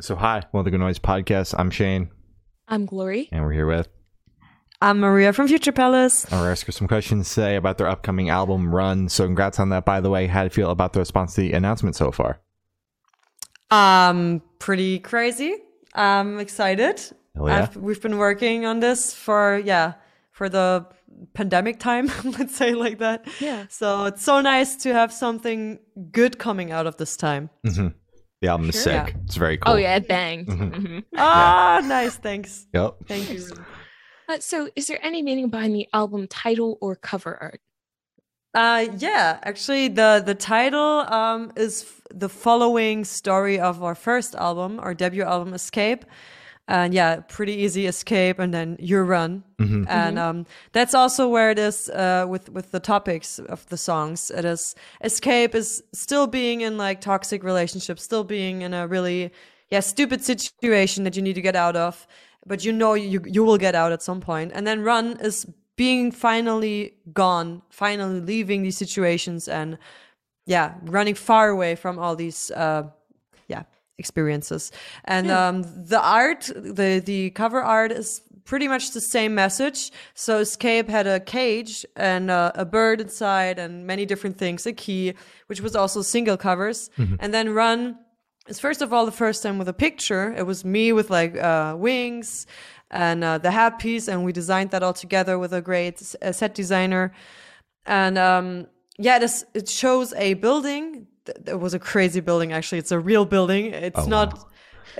So, hi, welcome to the Good Noise Podcast. I'm Shane, I'm Glory. and we're here with, I'm Maria from Future Palace. and we're asking some questions today about their upcoming album Run. So, congrats on that, by the way. How do you feel about the response to the announcement so far? Um, pretty crazy. I'm excited. Hell yeah. We've been working on this for yeah for the pandemic time. let's say like that. Yeah. So it's so nice to have something good coming out of this time. The album is Sure. sick. Yeah. It's very cool. Oh yeah, it banged. Mhm. Ah, nice. Thanks. Yep. Thank you. Uh, so, is there any meaning behind the album title or cover art? Uh, yeah, actually, the the title um is f- the following story of our first album, our debut album, Escape. And yeah, pretty easy escape, and then you run, and um, that's also where it is uh, with with the topics of the songs. It is escape is still being in like toxic relationships, still being in a really yeah stupid situation that you need to get out of, but you know you you will get out at some. And then run is being finally gone, finally leaving these situations and yeah, running far away from all these uh yeah, experiences. And um the art, the the cover art is pretty much the same message. So Escape had a cage and uh, a bird inside and many different things, a key, which was also single covers. And then Run is first of all the first time with a picture. It was me with like uh, wings and uh, the hat piece, and we designed that all together with a great set designer. And um, yeah, this it shows a building. Th- It was a crazy building. Actually, it's a real building. It's Oh, not. wow.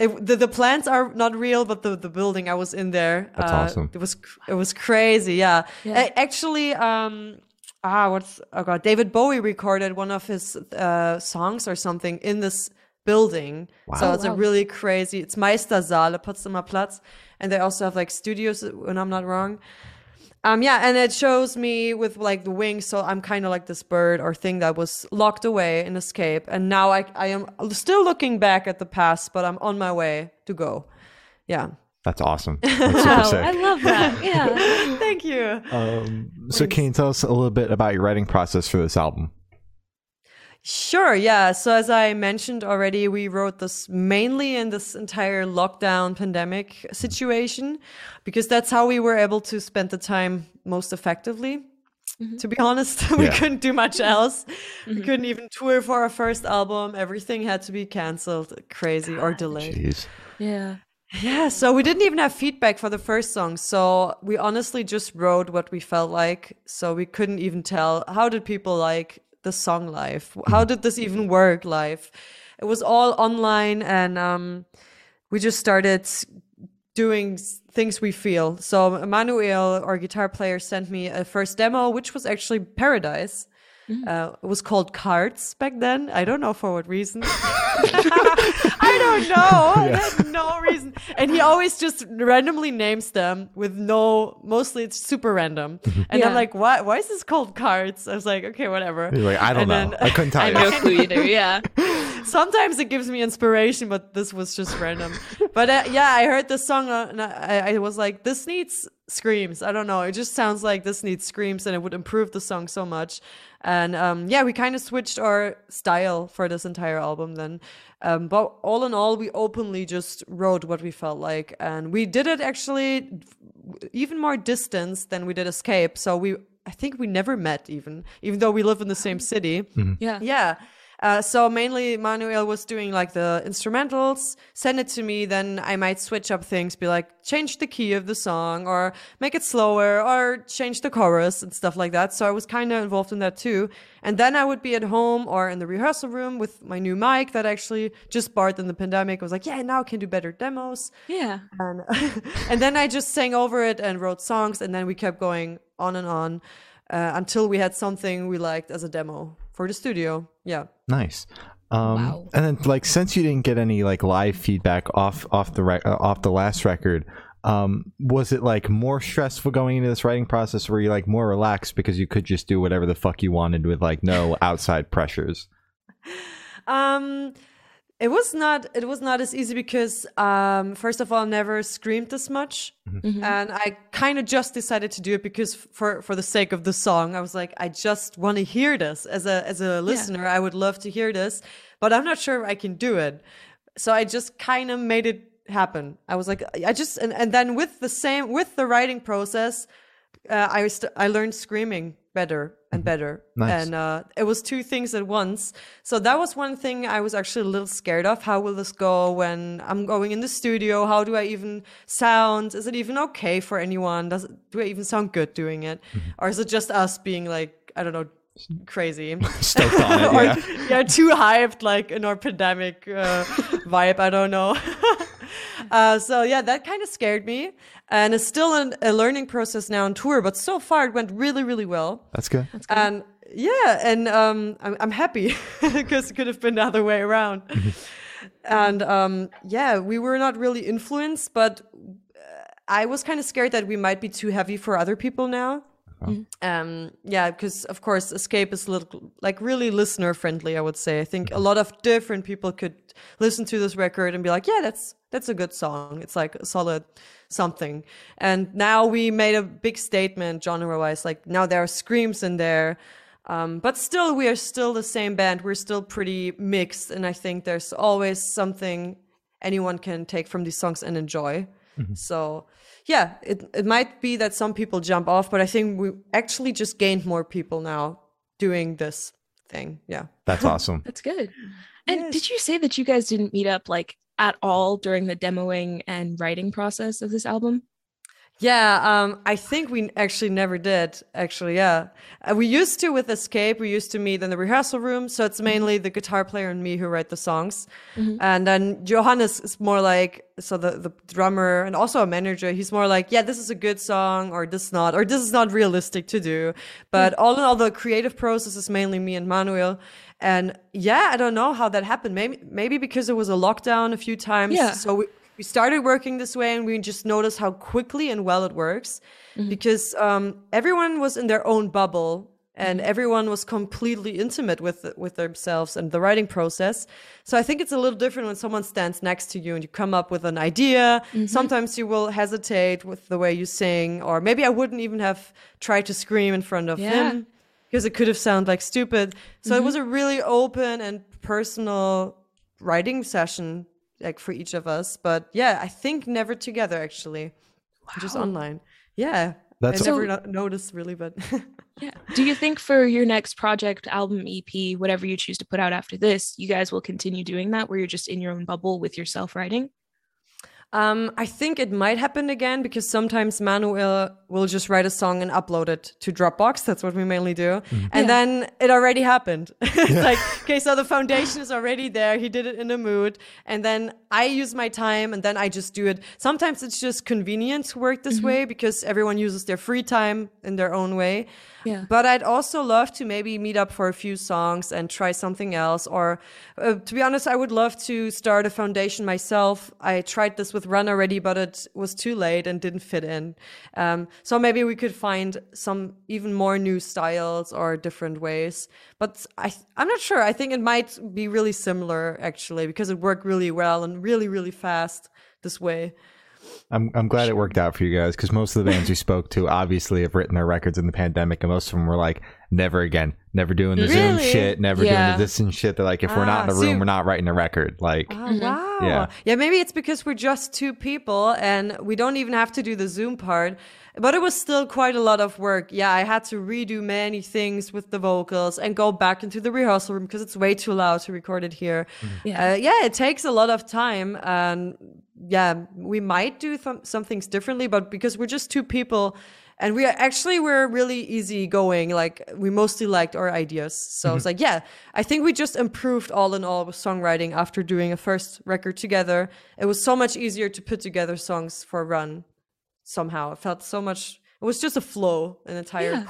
It, the the plants are not real, but the, the building I was in there. That's uh, awesome. It was it was crazy. Yeah. Yeah. A- actually, um, ah, what's oh god, David Bowie recorded one of his uh, songs or something in this building. wow. So Wow. it's a really crazy. It's Meistersaal, Potsdamer Platz, and they also have like studios, when I'm not wrong. Um, yeah, and it shows me with like the wings, so I'm kind of like this bird or thing that was locked away in escape, and now I I am still looking back at the past, but I'm on my way to go. Yeah, That's awesome. That's super Wow, sick. I love that. Yeah. thank you. Um, so, can you tell us a little bit about your writing process for this album? Sure, yeah. So as I mentioned already, we wrote this mainly in this entire lockdown pandemic situation because that's how we were able to spend the time most effectively. Mm-hmm. To be honest, we Yeah. couldn't do much mm-hmm. else. We mm-hmm. couldn't even tour for our first album. Everything had to be canceled, crazy or delayed. Jeez. Yeah. Yeah, so we didn't even have feedback for the first song. So we honestly just wrote what we felt like. So we couldn't even tell how did people like the song live? How did this even work live? It was all online and um we just started doing things we feel. So Manuel, our guitar player, sent me a first demo, which was actually Paradise. Uh, it was called Cards back then. I don't know for what reason. I don't know. I had no reason. And he always just randomly names them with no, mostly it's super random. And Yeah. I'm like, why, why is this called Cards? I was like, okay, whatever. You're like, I don't And know. then- I couldn't tell I you. have no clue either. Yeah. Sometimes it gives me inspiration, but this was just random. But uh, yeah, I heard this song uh, and I, I was like, this needs screams. I don't know. It just sounds like this needs screams and it would improve the song so much. And um, yeah, we kind of switched our style for this entire album then. Um, but all in all, we openly just wrote what we felt like. And we did it actually even more distance than we did Escape. So we, I think we never met even, even though we live in the same city. Yeah. Yeah. Uh, so mainly Manuel was doing like the instrumentals, send it to me, then I might switch up things, be like, change the key of the song or make it slower or change the chorus and stuff like that. So I was kind of involved in that too. And then I would be at home or in the rehearsal room with my new mic that I actually just bought in the pandemic. I was like, yeah, now I can do better demos. Yeah. And, and then I just sang over it and wrote songs and then we kept going on and on uh, until we had something we liked as a demo for the studio. Yeah. Nice. Um, Wow. And then, like, since you didn't get any like live feedback off off the rec- uh, off the last record, um, was it like more stressful going into this writing process, or were you like more relaxed because you could just do whatever the fuck you wanted with like no outside pressures? Um, it was not. It was not as easy because, um, first of all, I never screamed as much, and I kind of just decided to do it because, for for the sake of the song, I was like, I just want to hear this as a as a listener. I would love to hear this, but I'm not sure if I can do it. so I just kind of made it happen. I was like, I just, and, and then with the same, with the writing process, uh, I st- I learned screaming better and better, Nice. and uh, it was two things at once. So that was one thing I was actually a little scared of. How will this go when I'm going in the studio? How do I even sound? Is it even okay for anyone? Does it, do I even sound good doing it, or is it just us being like I don't know, crazy? Stoked on it. or Yeah. yeah, too hyped, like in our pandemic uh, vibe. I don't know. uh, so yeah, that kind of scared me, and it's still an, a learning process now on tour. But so far, it went really, really well. That's good. that's good. And yeah, and um, I'm, I'm happy because it could have been the other way around. and um, yeah, we were not really influenced, but uh, I was kind of scared that we might be too heavy for other people now. Um, yeah, because of course, Escape is little, like really listener friendly. I would say. I think a lot of different people could listen to this record and be like, "Yeah, that's that's a good song. It's like a solid something." And now we made a big statement genre-wise. Like now there are screams in there, um, but still, we are still the same band. We're still pretty mixed, and I think there's always something anyone can take from these songs and enjoy. So, yeah, it it might be that some people jump off, but I think we actually just gained more people now doing this thing. Yeah. That's awesome. That's good. And Yes. did you say that you guys didn't meet up like at all during the demoing and writing process of this album? Yeah, um, I think we actually never did. Actually, yeah, uh, we used to with Escape. We used to meet in the rehearsal room, so it's mainly the guitar player and me who write the songs, and then Johannes is more like so the the drummer and also a manager. He's more like, yeah, this is a good song, or this not, or this is not realistic to do. But all in all, the creative process is mainly me and Manuel. And yeah, I don't know how that happened. Maybe maybe because it was a lockdown a few times. Yeah. So we, we started working this way and we just noticed how quickly and well it works mm-hmm. because um, everyone was in their own bubble and mm-hmm. everyone was completely intimate with with themselves and the writing process. So i think it's a little different when someone stands next to you and you come up with an idea. Mm-hmm. Sometimes you will hesitate with the way you sing or maybe i wouldn't even have tried to scream in front of Yeah. him because it could have sounded like stupid. So it was a really open and personal writing session like for each of us but yeah i think never together actually just online yeah That's- i never So- noticed really but Yeah. Do you think for your next project, album, EP, whatever you choose to put out after this, you guys will continue doing that where you're just in your own bubble with yourself writing? Um, I think it might happen again because sometimes Manuel will just write a song and upload it to Dropbox. That's what we mainly do. And Yeah. then it already happened. it's like, okay, so the foundation is already there. He did it in a mood. And then I use my time and then I just do it. Sometimes it's just convenient to work this way because everyone uses their free time in their own way. Yeah. But I'd also love to maybe meet up for a few songs and try something else. Or uh, to be honest, I would love to start a foundation myself. I tried this with Run already, but it was too late and didn't fit in. Um, so maybe we could find some even more new styles or different ways. But I, I'm not sure. I think it might be really similar actually because it worked really well and really, really fast this way. I'm I'm glad it worked out for you guys because most of the bands we spoke to obviously have written their records in the pandemic, and most of them were like, "Never again, never doing the Zoom shit, never Yeah. doing the distance shit." They're like, "If we're not in Ah, the room, so- we're not writing a record." Like, Oh, wow. Yeah. Yeah. maybe it's because we're just two people and we don't even have to do the Zoom part. But it was still quite a lot of work. Yeah, I had to redo many things with the vocals and go back into the rehearsal room because it's way too loud to record it here. Yeah. Uh, yeah, it takes a lot of time. And yeah, we might do th- some things differently, but because we're just two people, and we are actually we're really easy going. Like we mostly liked our ideas, so it's like yeah, I think we just improved all in all with songwriting after doing a first record together. It was so much easier to put together songs for a Run. Somehow, it felt so much. It was just a flow, an entire Yeah.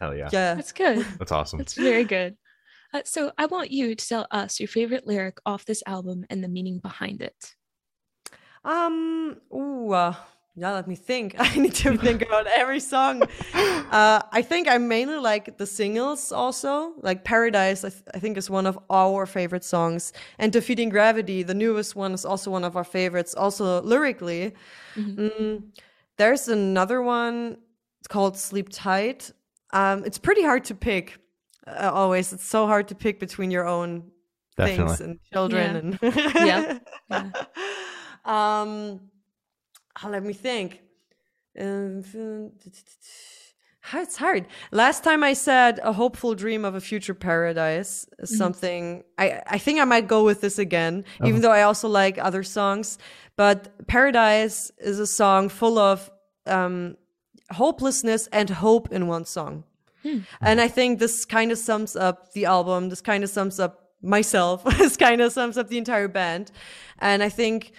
hell yeah, yeah. That's good. that's awesome. That's very good. Uh, so I want you to tell us your favorite lyric off this album and the meaning behind it. Um. Ooh. Uh, yeah. Let me think. I need to think about every song. Uh, I think I mainly like the singles. Also, like Paradise. I, th- I think is one of our favorite songs, and Defeating Gravity, the newest one, is also one of our favorites. Also lyrically, Mm, there's another one. It's called Sleep Tight. Um, it's pretty hard to pick. Uh, always, it's so hard to pick between your own Definitely. things and children and Yeah. Yeah. um oh, let me think um, it's hard last time i said a hopeful dream of a future paradise is something i i think i might go with this again even though i also like other songs but paradise is a song full of um hopelessness and hope in one song and I think this kind of sums up the album. This kind of sums up myself. this kind of sums up the entire band. And I think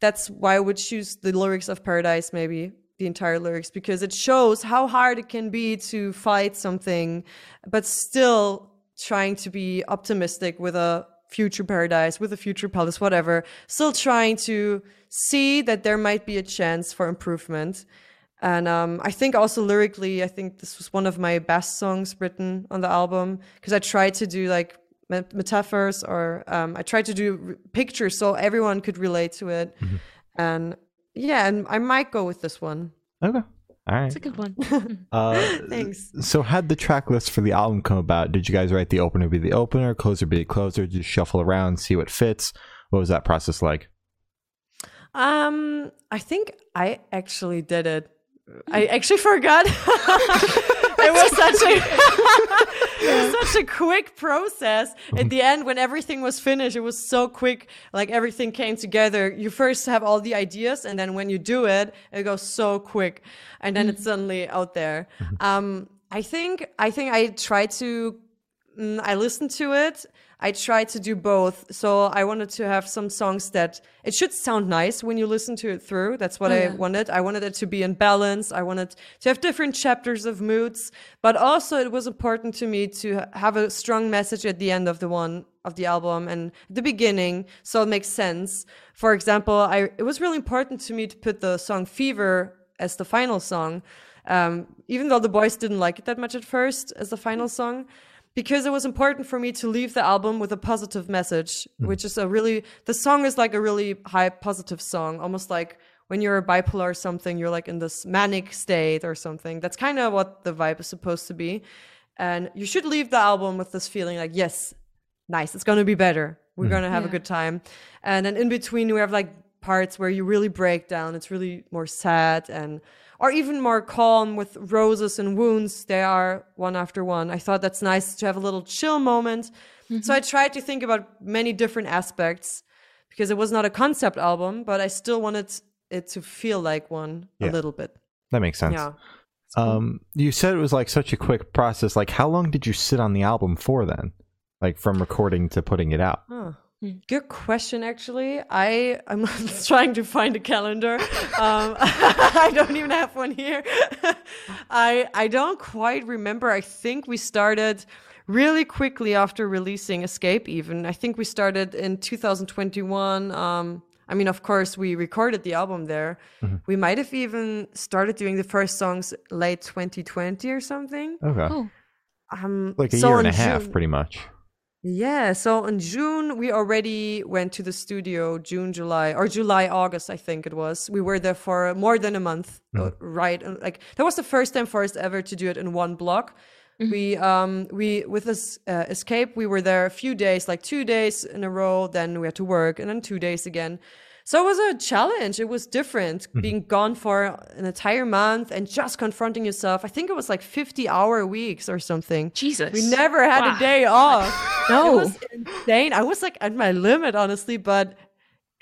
that's why I would choose the lyrics of Paradise, maybe the entire lyrics, because it shows how hard it can be to fight something, but still trying to be optimistic with a future paradise, with a future palace, whatever. Still trying to see that there might be a chance for improvement. And um, I think also lyrically, I think this was one of my best songs written on the album because I tried to do like met- metaphors or um, I tried to do r- pictures so everyone could relate to it. And yeah, and I might go with this one. Okay. All right. It's a good one. Uh, Thanks. so, how'd the track list for the album come about? Did you guys write the opener be the opener, closer be the closer, just shuffle around, see what fits? What was that process like? Um, I think I actually did it. I actually forgot. it was such a it was such a quick process. At the end, when everything was finished, it was so quick. Like everything came together. You first have all the ideas, and then when you do it, it goes so quick, and then it's suddenly out there. Um, I think I think I tried to Mm, I listened to it. I tried to do both. So I wanted to have some songs that it should sound nice when you listen to it through. That's what I yeah. wanted. I wanted it to be in balance. I wanted to have different chapters of moods, but also it was important to me to have a strong message at the end of the one of the album and the beginning so it makes sense. For example, I it was really important to me to put the song Fever as the final song. Um, even though the boys didn't like it that much at first as the final song, because it was important for me to leave the album with a positive message, mm-hmm. which is a really, the song is like a really high positive song, almost like when you're bipolar or something, you're like in this manic state or something. That's kind of what the vibe is supposed to be. And you should leave the album with this feeling like, yes, nice, it's going to be better. We're mm-hmm. going to have a good time. And then in between, we have like parts where you really break down. It's really more sad and, or even more calm with roses and wounds. They are one after one. I thought that's nice to have a little chill moment. So I tried to think about many different aspects because it was not a concept album, but I still wanted it to feel like one Yeah. a little bit. That makes sense. Yeah. Um, you said it was like such a quick process. Like, how long did you sit on the album for then? Like from recording to putting it out? Huh. Good question. Actually, I I'm trying to find a calendar. Um, I don't even have one here. I I don't quite remember. I think we started really quickly after releasing Escape. Even I think we started in 2021. Um, I mean, of course, we recorded the album there. We might have even started doing the first songs late 2020 or something. Okay. Oh. Um, Like a so year and a half, June- pretty much. Yeah, so in June we already went to the studio. June, July, or July, August, I think it was. We were there for more than a month, uh, right? And, Like that was the first time for us ever to do it in one block. We um we with this uh, escape we were there a few days, like two days in a row. Then we had to work, and then two days again. So it was a challenge. It was different mm-hmm. being gone for an entire month and just confronting yourself. I think it was like fifty hour weeks or something. Jesus. We never had Wow. a day off. No. It was insane. I was like at my limit, honestly, but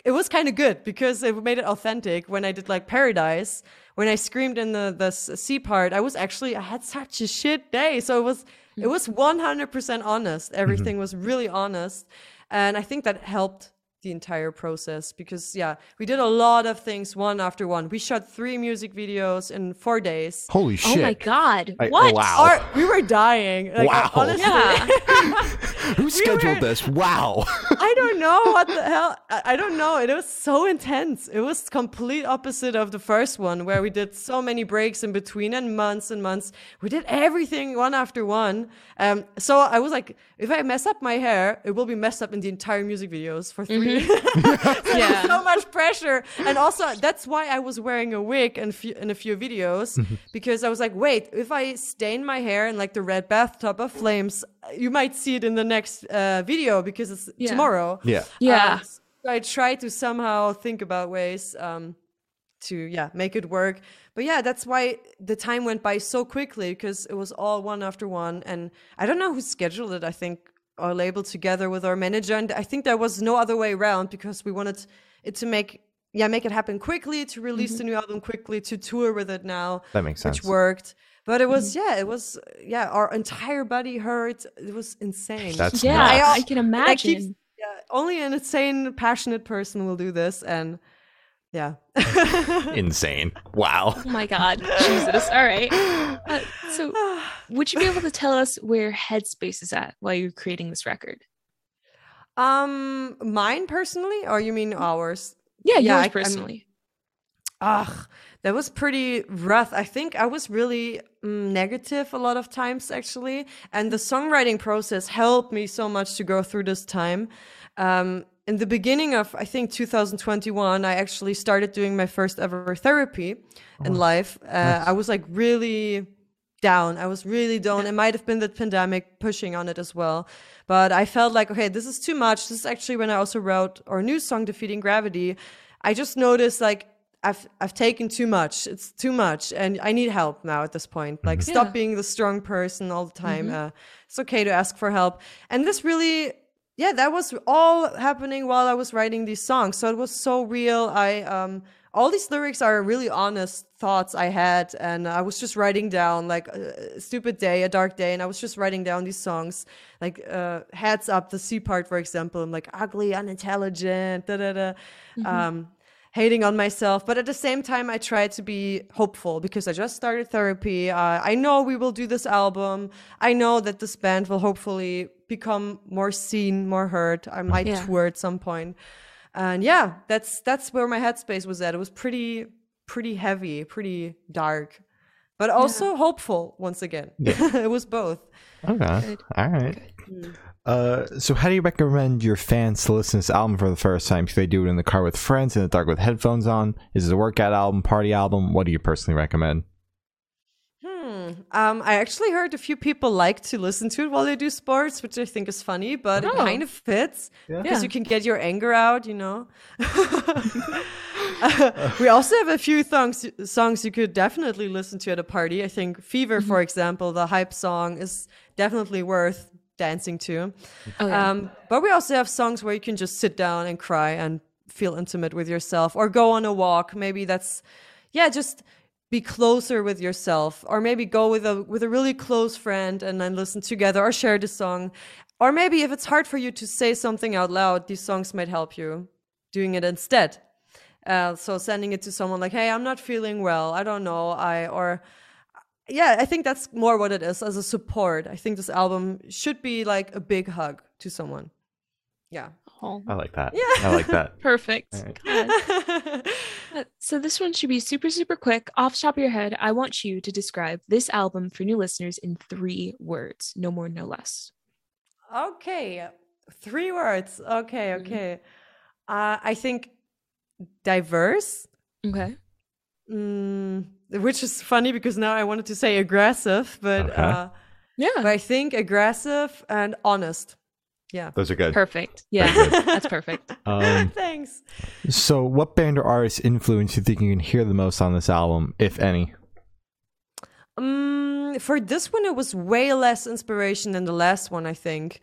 it was kind of good because it made it authentic. When I did like Paradise, when I screamed in the the s- C part, I was actually I had such a shit day. So it was it was one hundred percent honest. Mm-hmm. Everything was really honest, and I think that helped the entire process because yeah, we did a lot of things one after one. We shot three music videos in four days. Holy shit Oh my god. I- what? wow. Our, we were dying. Like, Wow. Honestly, Yeah. Who scheduled were- this? Wow. I don't know what the hell. I, I don't know. It was so intense. It was complete opposite of the first one, where we did so many breaks in between and months and months. We did everything one after one. Um, so I was like, if I mess up my hair, it will be messed up in the entire music videos for 3 yeah. so much pressure. And also, that's why I was wearing a wig in, few, in a few videos because I was like, wait, if I stain my hair in like the red bathtub of flames, you might see it in the next uh, video because it's Yeah. tomorrow. Yeah. Yeah. Um, so I try to somehow think about ways um, to yeah make it work. But yeah, that's why the time went by so quickly because it was all one after one, and I don't know who scheduled it. I think our label together with our manager, and I think there was no other way around because we wanted it to make yeah make it happen quickly to release the new album quickly to tour with it now That makes sense. which worked but it was yeah it was yeah our entire body hurt it was insane That's Yeah. I, I- can and I keep- imagine. yeah, only an insane, passionate person will do this, and yeah. insane. Wow. Oh my god, Jesus! All right. Uh, so, would you be able to tell us where Headspace is at while you're creating this record? um, mine personally, or you mean ours? Yeah, Yeah, yours I- I'm- personally. Ugh, that was pretty rough. I think I was really mm, negative a lot of times, actually. And the songwriting process helped me so much to go through this time. Um, in the beginning of, I think, 2021, I actually started doing my first ever therapy in life. Uh, I was like really down. I was really down. It might have been the pandemic pushing on it as well. But I felt like, okay, this is too much. This is actually when I also wrote our new song, Defeating Gravity. I just noticed like I've I've taken too much. It's too much, and I need help now at this point. Like, stop Yeah. being the strong person all the time. Uh, it's okay to ask for help. And this really, yeah, that was all happening while I was writing these songs. So it was so real. I um, all these lyrics are really honest thoughts I had, and I was just writing down like a stupid day, a dark day, and I was just writing down these songs, like uh, heads up, the C part, for example. I'm like ugly, unintelligent, da da da. Um, hating on myself but at the same time i try to be hopeful because i just started therapy. Uh, i know we will do this album. I know that this band will hopefully become more seen more heard. I might Yeah. tour at some point. And yeah that's that's where my headspace was at. It was pretty pretty heavy pretty dark but also hopeful once again. It was both. Okay. Good. All right. Uh, so how do you recommend your fans to listen to this album for the first time? Should they do it in the car with friends, in the dark with headphones on? Is it a workout album, party album? What do you personally recommend? Hmm. Um, I actually heard a few people like to listen to it while they do sports, which I think is funny, but it Oh. kind of fits because Yeah. you can get your anger out, you know. Uh, we also have a few songs songs you could definitely listen to at a party. I think "Fever," for example, the hype song, is definitely worth dancing to. Oh, yeah. Um, but we also have songs where you can just sit down and cry and feel intimate with yourself, or go on a walk. Maybe that's yeah, just be closer with yourself, or maybe go with a with a really close friend and then listen together, or share the song. Or maybe if it's hard for you to say something out loud, these songs might help you doing it instead. Uh, so sending it to someone like, "Hey, I'm not feeling well. I don't know. I or." Yeah, I think that's more what it is as a support. I think this album should be like a big hug to someone. Yeah. Oh, I like that. Yeah. I like that. perfect. All right. God. Uh, So this one should be super, super quick. Off the top of your head, I want you to describe this album for new listeners in three words, no more, no less. Okay, three words. Okay, okay. Uh, I think diverse, Okay. Mm, which is funny because now I wanted to say aggressive, but Okay. uh, Yeah. but I think aggressive and honest. Yeah. Those are good. Perfect. Yeah, that's perfect. Um, Thanks. so, what band or artist influence you think you can hear the most on this album, if any? Um, for this one, it was way less inspiration than the last one, I think.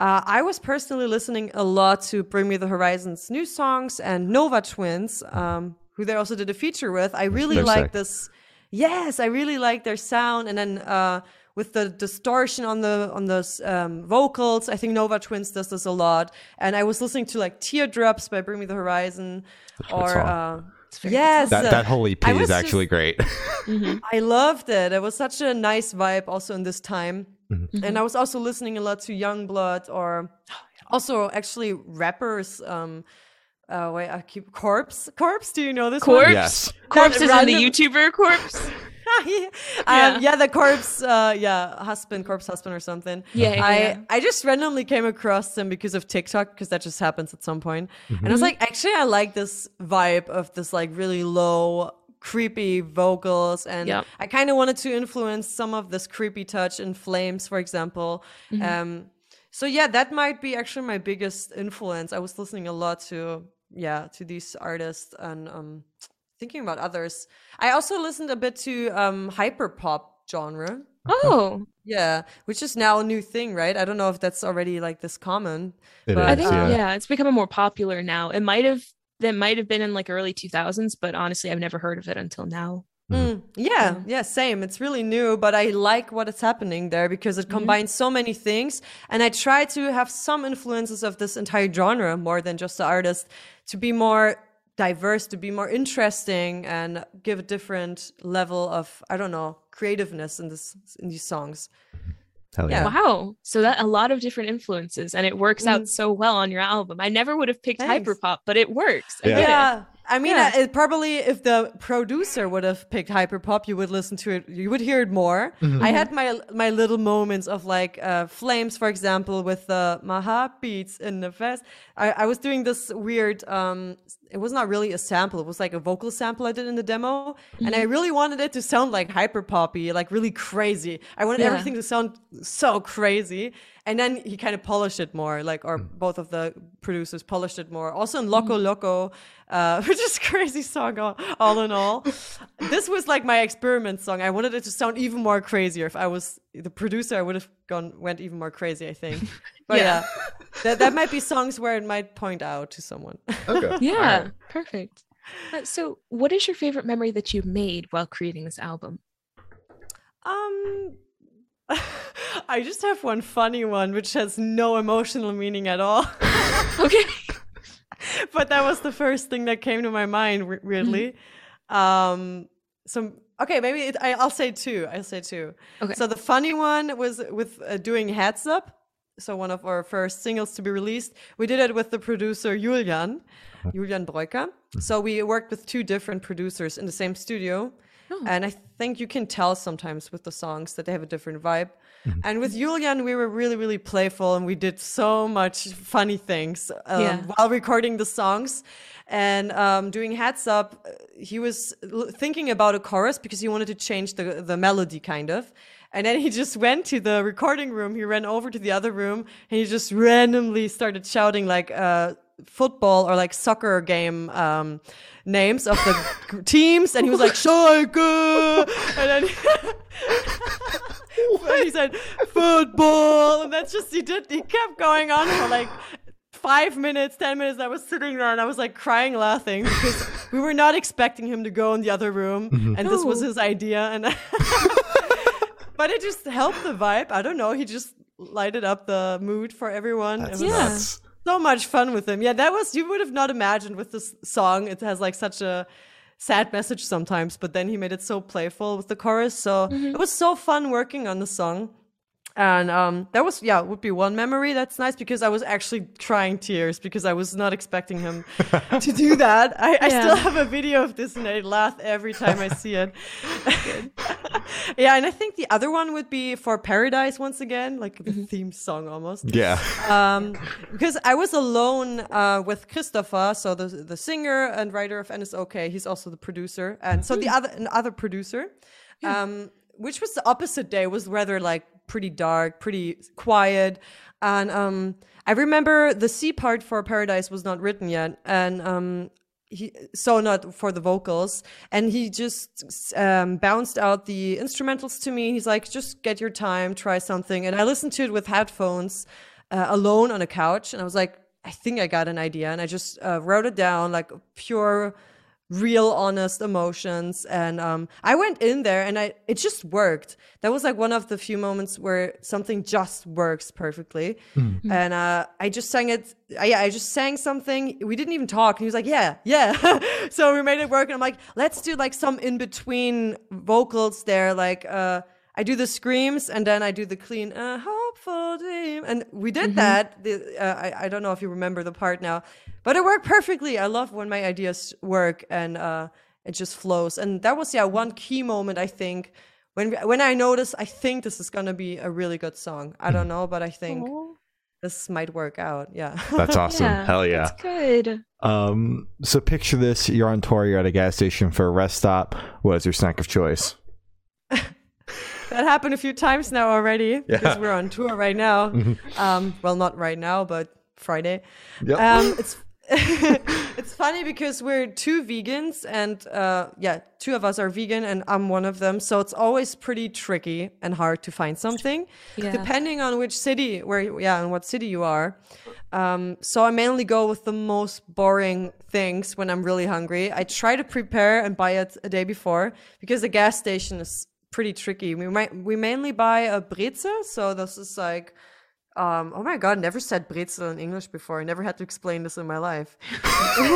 Uh, I was personally listening a lot to Bring Me the Horizon's new songs and Nova Twins, um, who they also did a feature with. I really They're like sick. this. Yes, I really like their sound, and then uh, with the distortion on the on those um, vocals, I think Nova Twins does this a lot. And I was listening to like Teardrops by Bring Me the Horizon, a good or uh, yes, That that whole EP is was actually great. Mhm. I loved it. It was such a nice vibe also in this time. Mm-hmm. And I was also listening a lot to Yungblud or also actually rappers. Um, uh, wait, I keep Corpse. Corpse, do you know this Corpse? one? yes. Corpse is in the YouTuber corpse. yeah. Yeah. Um, yeah, the corpse, uh, yeah, husband, corpse husband or something. Yeah, yeah, I, yeah. I just randomly came across them because of TikTok, because that just happens at some point. And I Mm-hmm. was like, actually, I like this vibe of this like really low, creepy vocals and Yep. I kind of wanted to influence some of this creepy touch in Flames, for example. Mm-hmm. Um, so yeah, that might be actually my biggest influence. I was listening a lot to yeah to these artists and um, thinking about others. I also listened a bit to um, hyperpop genre. Oh, Yeah, which is now a new thing, right? I don't know if that's already like this common. It But, I think uh, yeah. it's becoming more popular now. It might have that might have been in like early 2000s, but honestly, I've never heard of it until now. Mm, yeah, yeah, same. It's really new, but I like what is happening there because it combines so many things. And I try to have some influences of this entire genre more than just the artist to be more diverse, to be more interesting and give a different level of, I don't know, creativeness in this in these songs. Hell Yeah. yeah. Wow. So that a lot of different influences and it works Mm. out so well on your album. I never would have picked Thanks. hyperpop, but it works. I Yeah. Get it. Yeah. I mean, Yeah. uh, it probably if the producer would have picked hyperpop, you would listen to it. You would hear it more. I had my my little moments of like uh, flames, for example, with the Maha beats in the fest. I, I was doing this weird. Um, it was not really a sample. It was like a vocal sample I did in the demo, and I mm-hmm. really wanted it to sound like hyper poppy like really crazy. I wanted Yeah. everything to sound so crazy. And then he kind of polished it more, like, or mm. both of the producers polished it more. Also in mm-hmm. Loco Loco, uh, which is a crazy song all, all in all. this was like my experiment song. I wanted it to sound even more crazier. If I was the producer, I would have gone went even more crazy. I think. But Yeah. yeah, that that might be songs where it might point out to someone. Okay. Yeah, perfect. Uh, so, what is your favorite memory that you made while creating this album? Um, I just have one funny one, which has no emotional meaning at all. Okay. but that was the first thing that came to my mind we- weirdly um some okay maybe it, I, i'll say two i'll say two. Okay. so the funny one was with uh, doing heads up so one of our first singles to be released. We did it with the producer julian julian breuker so we worked with two different producers in the same studio and i think you can tell sometimes with the songs that they have a different vibe and with Julian, we were really, really playful and we did so much funny things um, Yeah. while recording the songs. And um, doing Heads Up, uh, he was l- thinking about a chorus because he wanted to change the, the melody kind of. And then he just went to the recording room. He ran over to the other room and he just randomly started shouting like uh, football or like soccer game um, names of the teams. And he was like, Schalke! And then and he said football and that's just he did he kept going on for like five minutes ten minutes i was sitting there and i was like crying laughing because we were not expecting him to go in the other room and this was his idea and but it just helped the vibe i don't know he just lighted up the mood for everyone That's it was Yeah. nuts. so much fun with him. Yeah, that was you would have not imagined with this song. It has like such a sad message sometimes, but then he made it so playful with the chorus. So mm-hmm. it was so fun working on the song. And um, that was yeah, would be one memory that's nice because I was actually crying tears because I was not expecting him to do that. I, I still have a video of this and I laugh every time I see it. yeah, and I think the other one would be for Paradise once again, like the theme song almost Yeah. um, because I was alone uh, with Christopher, so the the singer and writer of Annisokay. He's also the producer, and so the other another producer, um, which was the opposite day, was rather like pretty dark, pretty quiet, and um, I remember the C part for Paradise was not written yet, and um, he so not for the vocals. And he just um, bounced out the instrumentals to me. He's like just get your time try something. And i listened to it with headphones uh, alone on a couch. And i was like i think i got an idea. And i just uh, wrote it down like pure real honest emotions and um, i went in there and i it just worked. That was like one of the few moments where something just works perfectly. And uh, i just sang it I, yeah i just sang something. We didn't even talk. And he was like yeah yeah. So we made it work and i'm like let's do like some in between vocals there. Like uh I do the screams and then I do the clean uh, hopeful dream, and we did that. The, uh, I I don't know if you remember the part now, but it worked perfectly. I love when my ideas work and uh, it just flows. And that was yeah one key moment I think when when I noticed I think this is gonna be a really good song. I don't know, but I think Aw. this might work out. Yeah. That's awesome. Yeah, Hell yeah. That's good. Um, so picture this: you're on tour, you're at a gas station for a rest stop. What is your snack of choice? that happened a few times now already because Yeah. we're on tour right now. Um, well, not right now, but Friday. Yep. Um, it's it's funny because we're two vegans, and uh, yeah, two of us are vegan, and I'm one of them. So it's always pretty tricky and hard to find something, Yeah. depending on which city, where yeah, and what city you are. Um, so I mainly go with the most boring things when I'm really hungry. I try to prepare and buy it a day before because the gas station is pretty tricky. We might we mainly buy a brezel, so this is like um, oh my god, never said brezel in English before. I never had to explain this in my life.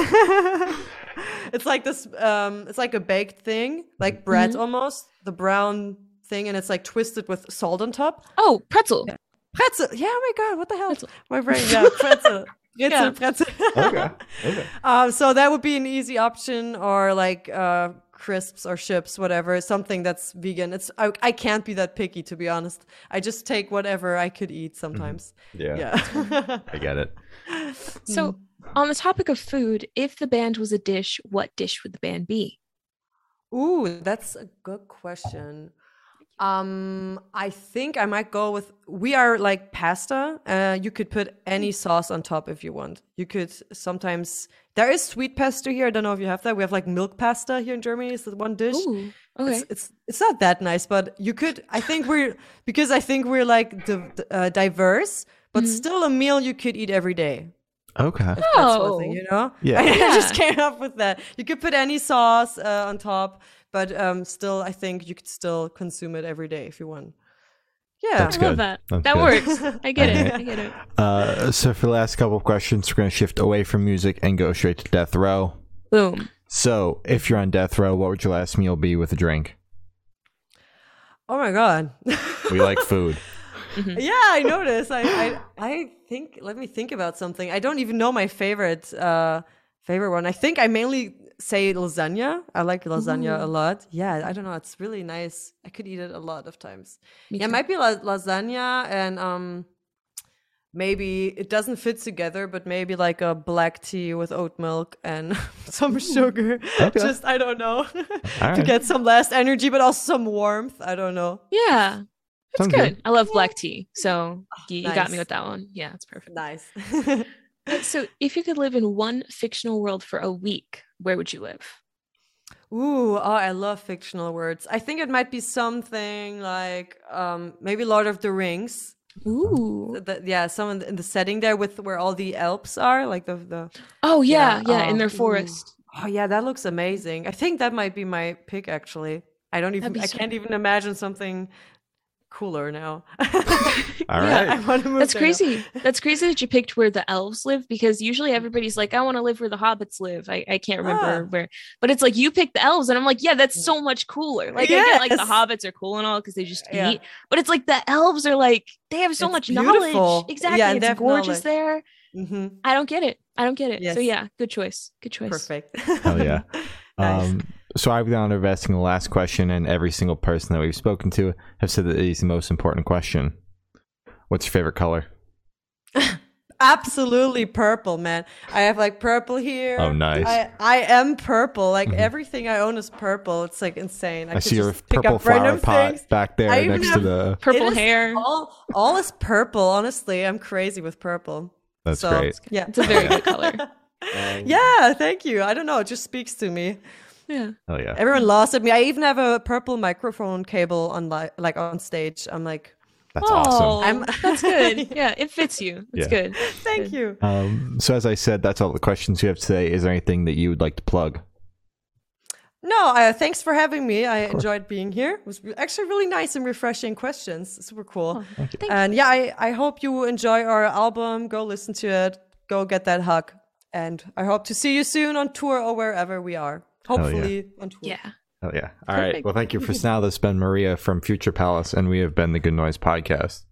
it's like this um it's like a baked thing, like bread almost, the brown thing, and it's like twisted with salt on top. Oh, pretzel. Pretzel. Yeah, oh my god, what the hell? My brain, yeah, pretzel. Pretzel, Yeah. pretzel. okay. Okay. Um, so that would be an easy option, or like uh, crisps or chips, whatever, something that's vegan. It's I, I can't be that picky to be honest. I just take whatever I could eat sometimes. Mm-hmm. Yeah. Yeah. I get it. So, on the topic of food, if the band was a dish, what dish would the band be? Ooh, that's a good question. Um, I think I might go with we are like pasta. Uh, you could put any sauce on top if you want. You could sometimes there is sweet pasta here. I don't know if you have that. We have like milk pasta here in Germany. Is the one dish. Ooh, okay. It's, it's it's not that nice, but you could. I think we're because I think we're like di- uh, diverse, but still a meal you could eat every day. Okay. That's one Oh, thing, you know. Yeah. I just came up with that. You could put any sauce uh, on top, but um, still, I think you could still consume it every day if you want. Yeah. That's I love that. That's that good. works. I get it. I get it. Uh, so for the last couple of questions, we're going to shift away from music and go straight to death row. Boom. So if you're on death row, what would your last meal be with a drink? Oh my god. We like food. yeah, I noticed. I, I I think. Let me think about something. I don't even know my favorite uh favorite one. I think I mainly say lasagna. I like lasagna a lot. Yeah, I don't know. It's really nice. I could eat it a lot of times. Me yeah, it might be la- lasagna and um maybe it doesn't fit together, but maybe like a black tea with oat milk and some sugar. Okay. Just I don't know to get some last energy, but also some warmth. I don't know. Yeah. It's Sounds good. good. I love black tea. So you, you got me with that one. Yeah, it's perfect. Nice. So if you could live in one fictional world for a week, where would you live? Ooh, oh, I love fictional words. I think it might be something like um, maybe Lord of the Rings. Ooh. The, yeah, some in the, setting there with where all the Alps are, like the the. Oh yeah, Yeah, yeah, in oh, their ooh. forest. Oh yeah, that looks amazing. I think that might be my pick actually. I don't even. be I so can't even imagine something cooler now. All yeah. I want to move. That's there crazy. That's crazy that you picked where the elves live because usually everybody's like, I want to live where the hobbits live. I, I can't remember Ah. where, but it's like you picked the elves, and I'm like, yeah, that's so much cooler. Like I get like the hobbits are cool and all because they just Yeah. eat, but it's like the elves are like they have so It's much beautiful. knowledge. Exactly, and they it's gorgeous knowledge. there. Mhm, I don't get it. I don't get it. So yeah, good choice. Good choice. Perfect. Hell yeah. Nice. Um, so I have the honor of asking the last question, and every single person that we've spoken to have said that it is the most important question. What's your favorite color? Absolutely purple, man. I have like purple here. Oh, nice. I, I am purple. Like mm-hmm. everything I own is purple. It's like insane. I, I, see your just pick purple up random flower pot things. back there I next to the. Purple hair. All, all is purple. Honestly, I'm crazy with purple. That's So, great. Yeah. It's a very good color. yeah. Thank you. I don't know. It just speaks to me. Yeah. Hell yeah. Everyone laughs at me. I even have a purple microphone cable on li- like on stage. I'm like, That's oh, awesome. I'm- that's good. Yeah, it fits you. It's Yeah. good. thank you. Um, so as I said, that's all the questions you have today. Is there anything that you would like to plug? No, uh, thanks for having me. I enjoyed being here. It was actually really nice and refreshing questions. Super cool. Thank you. And yeah, I, I hope you enjoy our album. Go listen to it. Go get that hug. And I hope to see you soon on tour or wherever we are. Yeah. Hopefully on tour. Yeah. Oh yeah. All right. Perfect. Well, thank you for now. This has been Maria from Future Palace, and we have been the Good Noise Podcast.